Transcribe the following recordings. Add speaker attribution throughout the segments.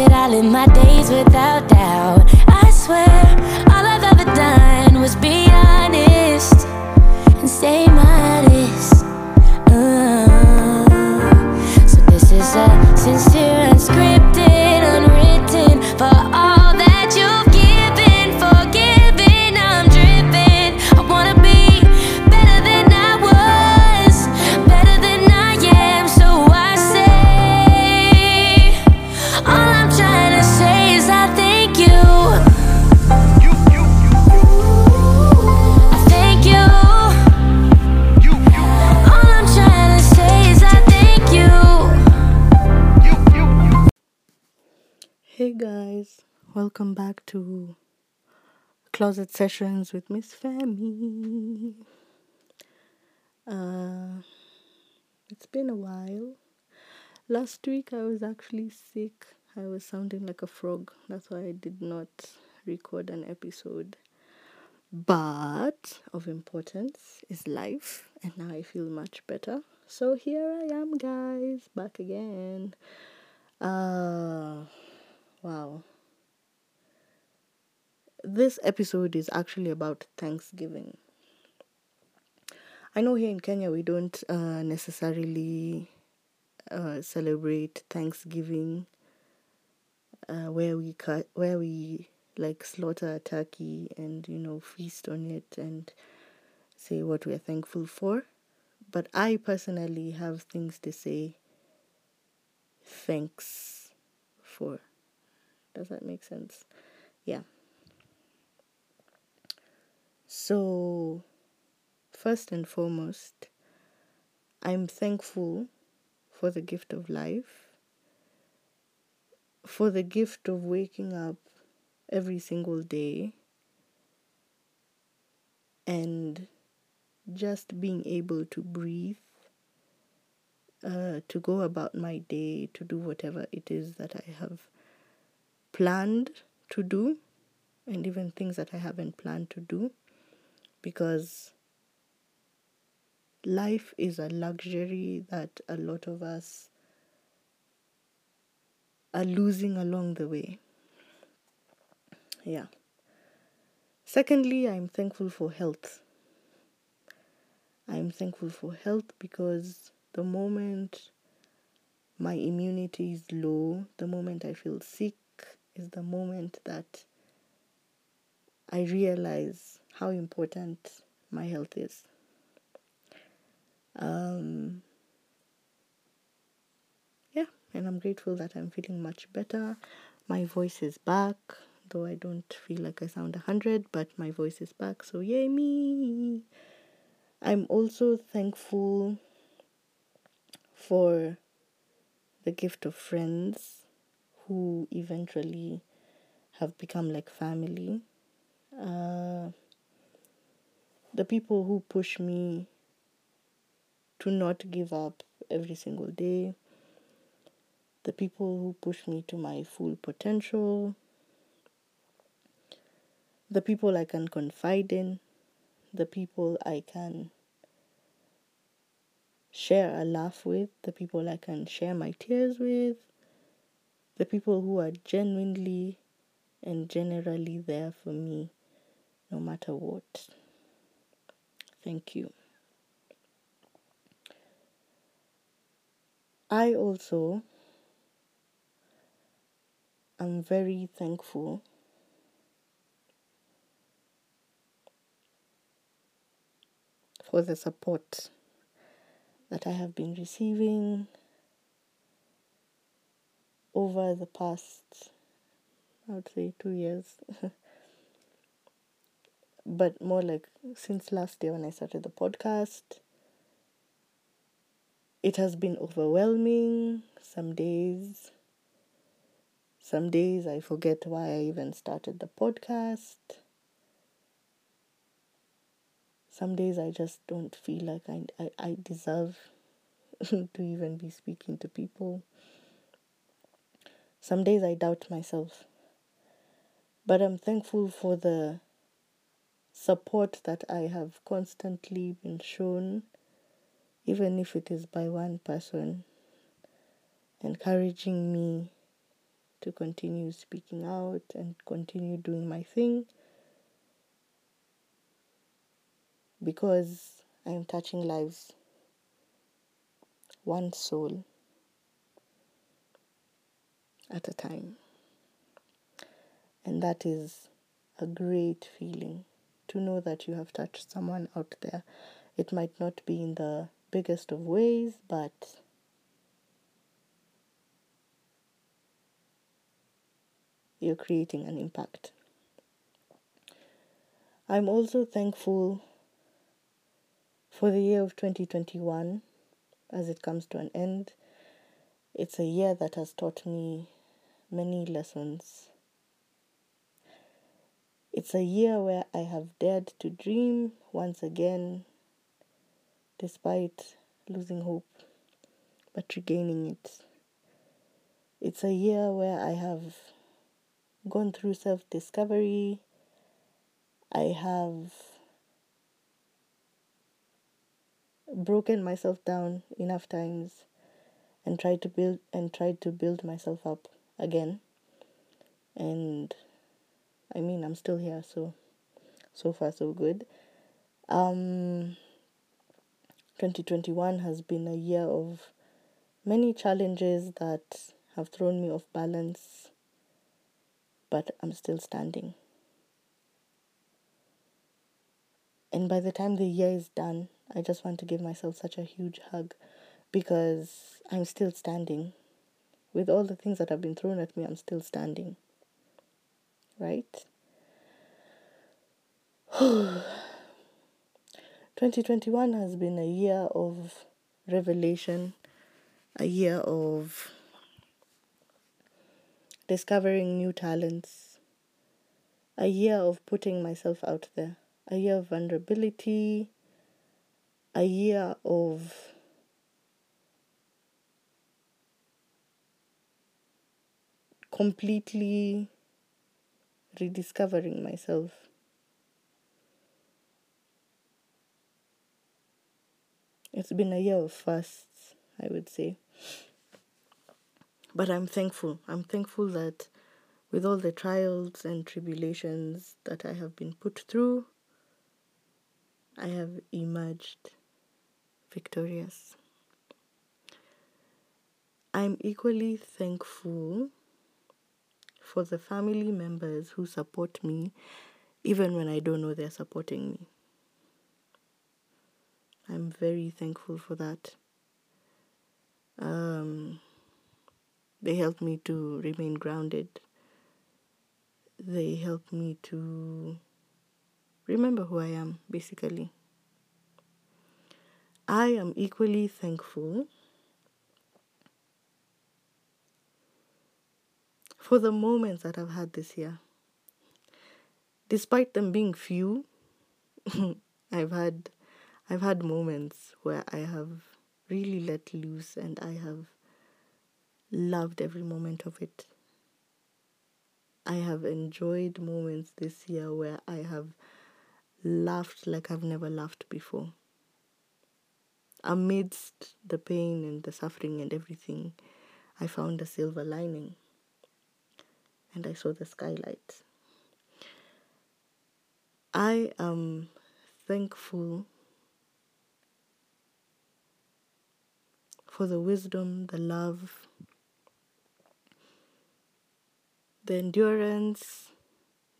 Speaker 1: that I live my days without doubt.
Speaker 2: Welcome back to Closet Sessions with Miss Femi. Uh, it's been a while. Last week I was actually sick. I was sounding like a frog. That's why I did not record an episode. But of importance is life, and now I feel much better. So here I am, guys, back again. Uh, wow. This episode is actually about Thanksgiving. I know here in Kenya we don't uh, necessarily uh, celebrate Thanksgiving uh, where we cut where we like slaughter a turkey and you know feast on it and say what we're thankful for. But I personally have things to say thanks for. Does that make sense? Yeah. So, first and foremost, I'm thankful for the gift of life, for the gift of waking up every single day and just being able to breathe, uh, to go about my day, to do whatever it is that I have planned to do, and even things that I haven't planned to do, because life is a luxury that a lot of us are losing along the way. Yeah. Secondly, I'm thankful for health. I'm thankful for health because the moment my immunity is low, the moment I feel sick, is the moment that I realize how important my health is. Um, yeah, and I'm grateful that I'm feeling much better. My voice is back, though I don't feel like I sound 100, but my voice is back, so yay me! I'm also thankful for the gift of friends who eventually have become like family. Uh, the people who push me to not give up every single day, the people who push me to my full potential, the people I can confide in, the people I can share a laugh with, the people I can share my tears with, the people who are genuinely and generally there for me no matter what. Thank you. I also am very thankful for the support that I have been receiving over the past, I would say, two years. but more like since last year when I started the podcast. It has been overwhelming some days. Some days I forget why I even started the podcast. Some days I just don't feel like I, I, I deserve to even be speaking to people. Some days I doubt myself. But I'm thankful for the support that I have constantly been shown, even if it is by one person, encouraging me to continue speaking out and continue doing my thing because I am touching lives one soul at a time. And that is a great feeling to know that you have touched someone out there. It might not be in the biggest of ways, but you're creating an impact. I'm also thankful for the year of 2021 as it comes to an end. It's a year that has taught me many lessons. It's a year where I have dared to dream once again, despite losing hope, but regaining it. It's a year where I have gone through self discovery. I have broken myself down enough times and tried to build and tried to build myself up again. And I mean, I'm still here, so so far so good. Um 2021 has been a year of many challenges that have thrown me off balance, but I'm still standing. And by the time the year is done, I just want to give myself such a huge hug because I'm still standing. With all the things that have been thrown at me, I'm still standing. Right? 2021 has been a year of revelation, a year of discovering new talents, a year of putting myself out there, a year of vulnerability, a year of completely rediscovering myself. It's been a year of fasts, I would say. But I'm thankful. I'm thankful that with all the trials and tribulations that I have been put through, I have emerged victorious. I'm equally thankful for the family members who support me even when I don't know they're supporting me. I'm very thankful for that. Um, they help me to remain grounded. They help me to remember who I am, basically. I am equally thankful for the moments that I've had this year. Despite them being few, I've had I've had moments where I have really let loose and I have loved every moment of it. I have enjoyed moments this year where I have laughed like I've never laughed before. Amidst the pain and the suffering and everything, I found a silver lining and I saw the skylight. I am thankful for the wisdom, the love, the endurance,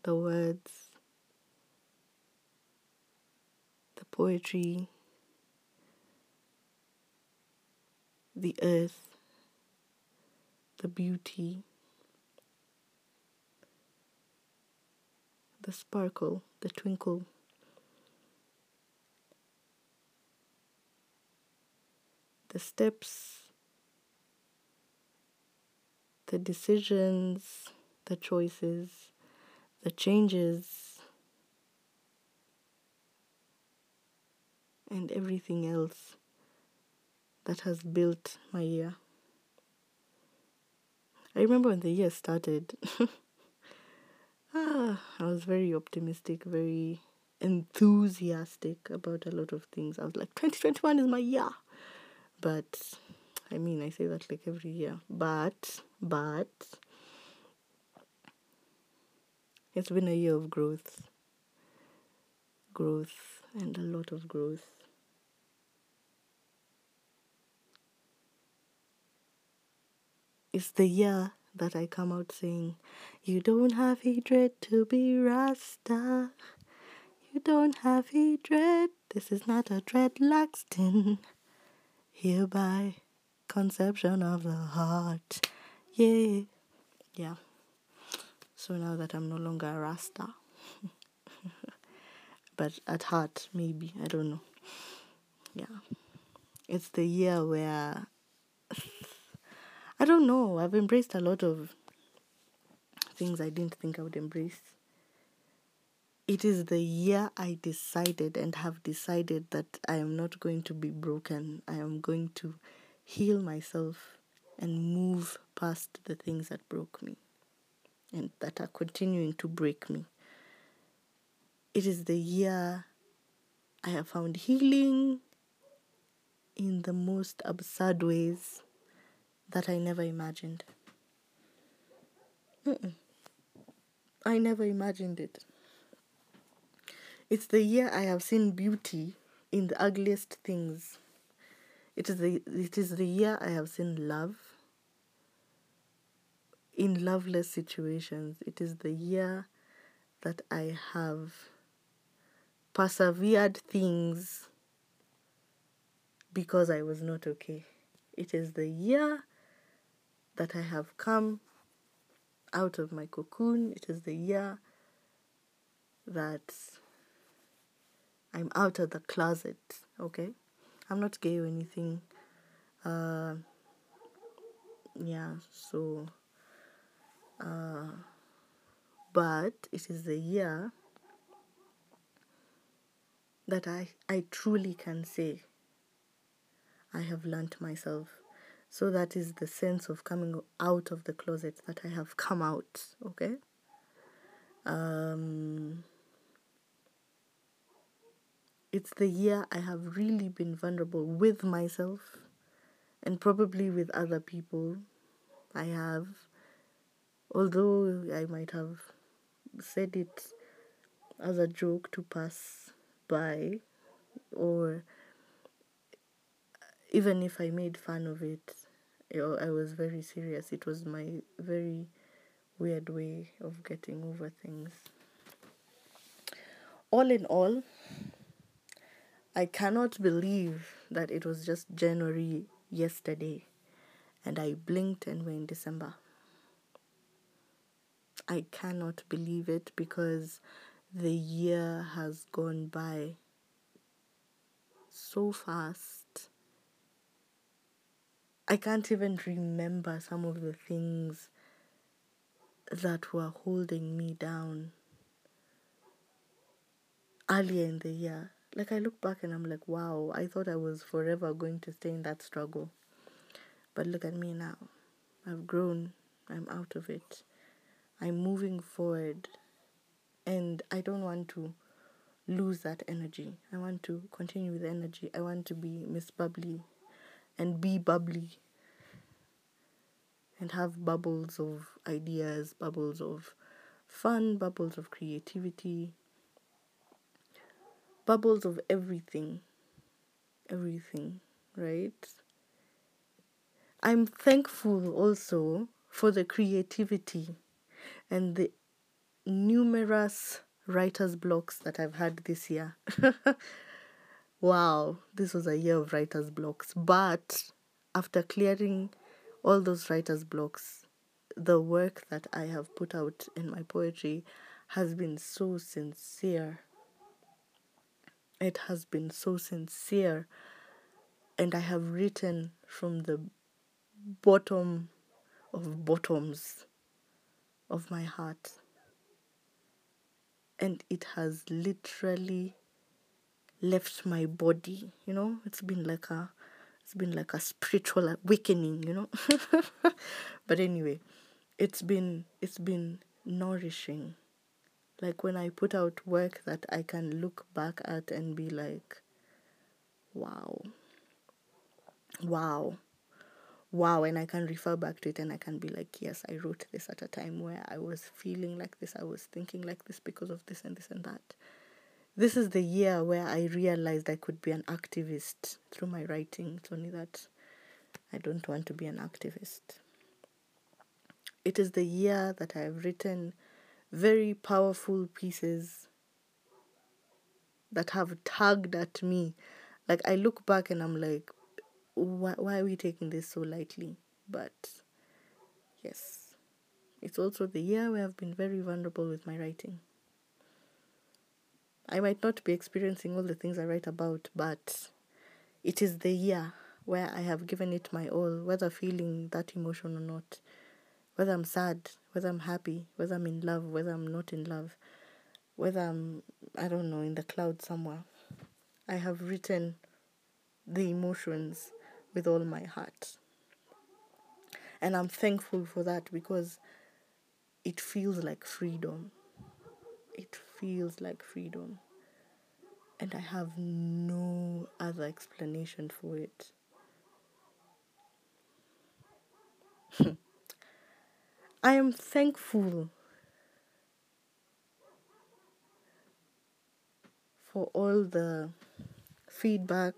Speaker 2: the words, the poetry, the earth, the beauty, the sparkle, the twinkle. The steps, the decisions, the choices, the changes, and everything else that has built my year. I remember when the year started, ah, I was very optimistic, very enthusiastic about a lot of things. I was like, 2021 is my year. But I mean, I say that like every year. But, but, It's been a year of growth. Growth and a lot of growth. It's the year that I come out saying, You don't have hatred to be Rasta. You don't have hatred. This is not a dreadlock stin. Hereby, conception of the heart. Yeah. Yeah. So now that I'm no longer a Rasta, but at heart, maybe, I don't know. Yeah. It's the year where I don't know, I've embraced a lot of things I didn't think I would embrace. It is the year I decided and have decided that I am not going to be broken. I am going to heal myself and move past the things that broke me and that are continuing to break me. It is the year I have found healing in the most absurd ways that I never imagined. Mm-mm. I never imagined it. It's the year I have seen beauty in the ugliest things. It is the it is the year I have seen love in loveless situations. It is the year that I have persevered things because I was not okay. It is the year that I have come out of my cocoon. It is the year that I'm out of the closet, okay? I'm not gay or anything. Uh, yeah, so, uh, but it is the year that I, I truly can say I have learnt myself. So that is the sense of coming out of the closet that I have come out, okay? Um, it's the year I have really been vulnerable with myself and probably with other people. I have, although I might have said it as a joke to pass by, or even if I made fun of it, I was very serious. It was my very weird way of getting over things. All in all, I cannot believe that it was just January yesterday and I blinked and we're in December. I cannot believe it because the year has gone by so fast. I can't even remember some of the things that were holding me down earlier in the year. Like I look back and I'm like, wow, I thought I was forever going to stay in that struggle. But look at me now. I've grown. I'm out of it. I'm moving forward. And I don't want to lose that energy. I want to continue with energy. I want to be Miss Bubbly and be bubbly and have bubbles of ideas, bubbles of fun, bubbles of creativity, bubbles of everything. Everything, right? I'm thankful also for the creativity and the numerous writer's blocks that I've had this year. wow, this was a year of writer's blocks. But after clearing all those writer's blocks, the work that I have put out in my poetry has been so sincere. It has been so sincere. And I have written from the bottom of bottoms of my heart. And it has literally left my body, you know? It's been like a it's been like a spiritual awakening, you know? but anyway, it's been it's been nourishing. Like when I put out work that I can look back at and be like, wow. Wow wow and i can refer back to it and i can be like yes i wrote this at a time where i was feeling like this i was thinking like this because of this and this and that this is the year where i realized i could be an activist through my writing it's only that i don't want to be an activist it is the year that i have written very powerful pieces that have tugged at me like i look back and i'm like why, why are we taking this so lightly? But yes, it's also the year where I've been very vulnerable with my writing. I might not be experiencing all the things I write about, but it is the year where I have given it my all, whether feeling that emotion or not, whether I'm sad, whether I'm happy, whether I'm in love, whether I'm not in love, whether I'm, I don't know, in the clouds somewhere. I have written the emotions with all my heart. And I'm thankful for that because it feels like freedom. It feels like freedom. And I have no other explanation for it. I am thankful for all the feedback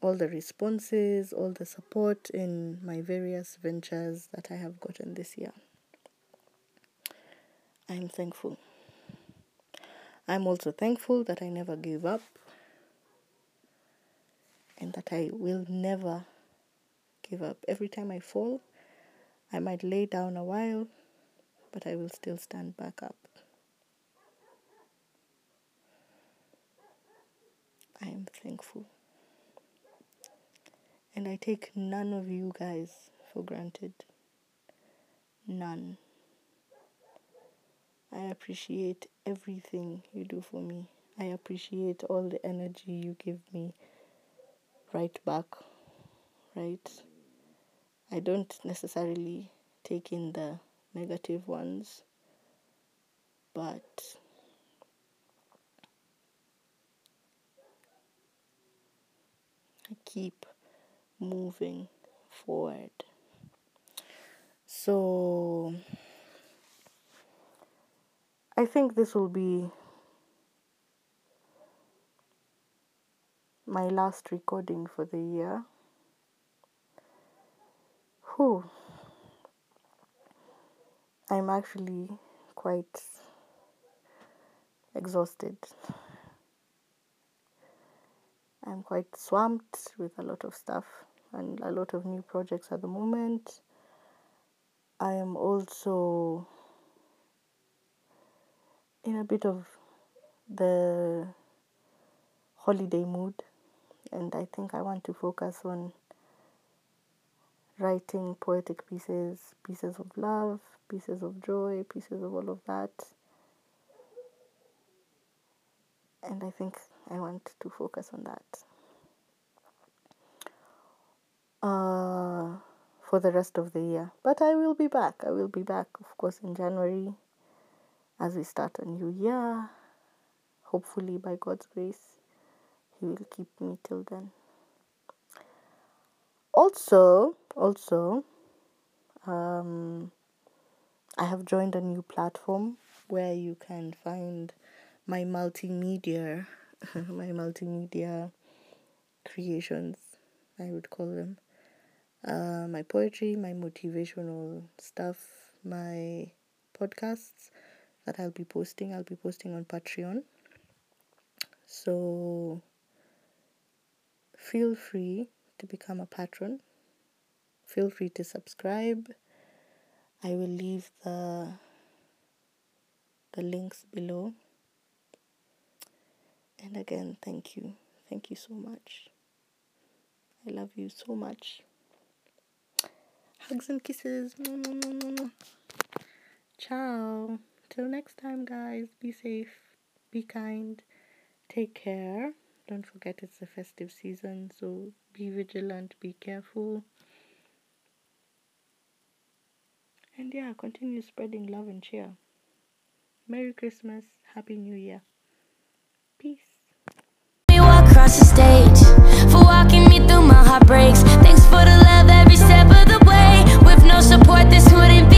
Speaker 2: all the responses, all the support in my various ventures that I have gotten this year. I'm thankful. I'm also thankful that I never gave up and that I will never give up. Every time I fall, I might lay down a while, but I will still stand back up. I am thankful. And I take none of you guys for granted. None. I appreciate everything you do for me. I appreciate all the energy you give me right back, right? I don't necessarily take in the negative ones, but I keep moving forward. So I think this will be my last recording for the year. Whew. I'm actually quite exhausted. I'm quite swamped with a lot of stuff and a lot of new projects at the moment. I am also in a bit of the holiday mood, and I think I want to focus on writing poetic pieces, pieces of love, pieces of joy, pieces of all of that. And I think I want to focus on that. Uh, for the rest of the year. But I will be back. I will be back, of course, in January as we start a new year. Hopefully, by God's grace, He will keep me till then. Also, also, um, I have joined a new platform where you can find my multimedia, my multimedia creations, I would call them uh, my poetry, my motivational stuff, my podcasts that I'll be posting. I'll be posting on Patreon. So feel free to become a patron. Feel free to subscribe. I will leave the the links below. And again, thank you. Thank you so much. I love you so much. Hugs and kisses. Ciao. Till next time, guys, be safe, be kind, take care. Don't forget it's the festive season, so be vigilant, be careful. And yeah, continue spreading love and cheer. Merry Christmas, Happy New Year. Peace.
Speaker 1: You across the stage for walking me through my heartbreaks. Thanks for the love every step of the way. With no support, this wouldn't be.